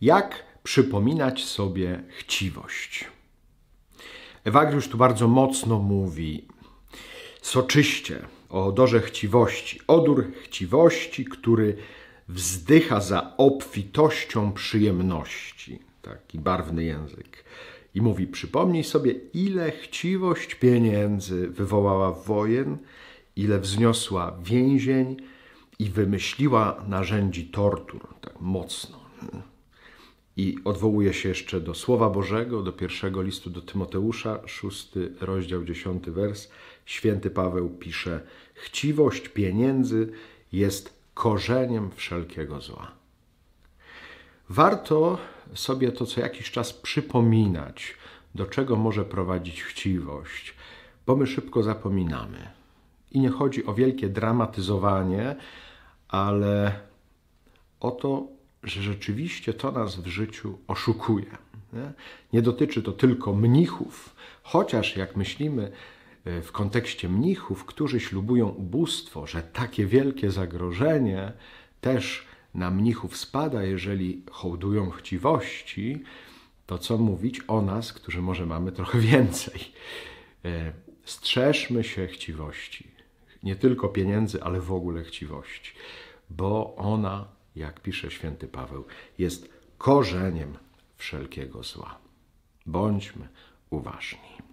Jak przypominać sobie chciwość? Ewagriusz tu bardzo mocno mówi, soczyście o odorze chciwości. Odór chciwości, który wzdycha za obfitością przyjemności. Taki barwny język. I mówi: Przypomnij sobie, ile chciwość pieniędzy wywołała wojen, ile wzniosła więzień i wymyśliła narzędzi tortur tak mocno. I odwołuje się jeszcze do Słowa Bożego, do pierwszego listu do Tymoteusza, szósty rozdział, dziesiąty wers. Święty Paweł pisze: Chciwość pieniędzy jest korzeniem wszelkiego zła. Warto sobie to co jakiś czas przypominać, do czego może prowadzić chciwość, bo my szybko zapominamy. I nie chodzi o wielkie dramatyzowanie, ale o to, że rzeczywiście to nas w życiu oszukuje. Nie, nie dotyczy to tylko mnichów, chociaż jak myślimy e, w kontekście mnichów, którzy ślubują ubóstwo, że takie wielkie zagrożenie też na mnichów spada, jeżeli hołdują chciwości, to co mówić o nas, którzy może mamy trochę więcej. E, strzeżmy się chciwości. Nie tylko pieniędzy, ale w ogóle chciwości, bo ona, jak pisze święty Paweł, jest korzeniem wszelkiego zła. Bądźmy uważni.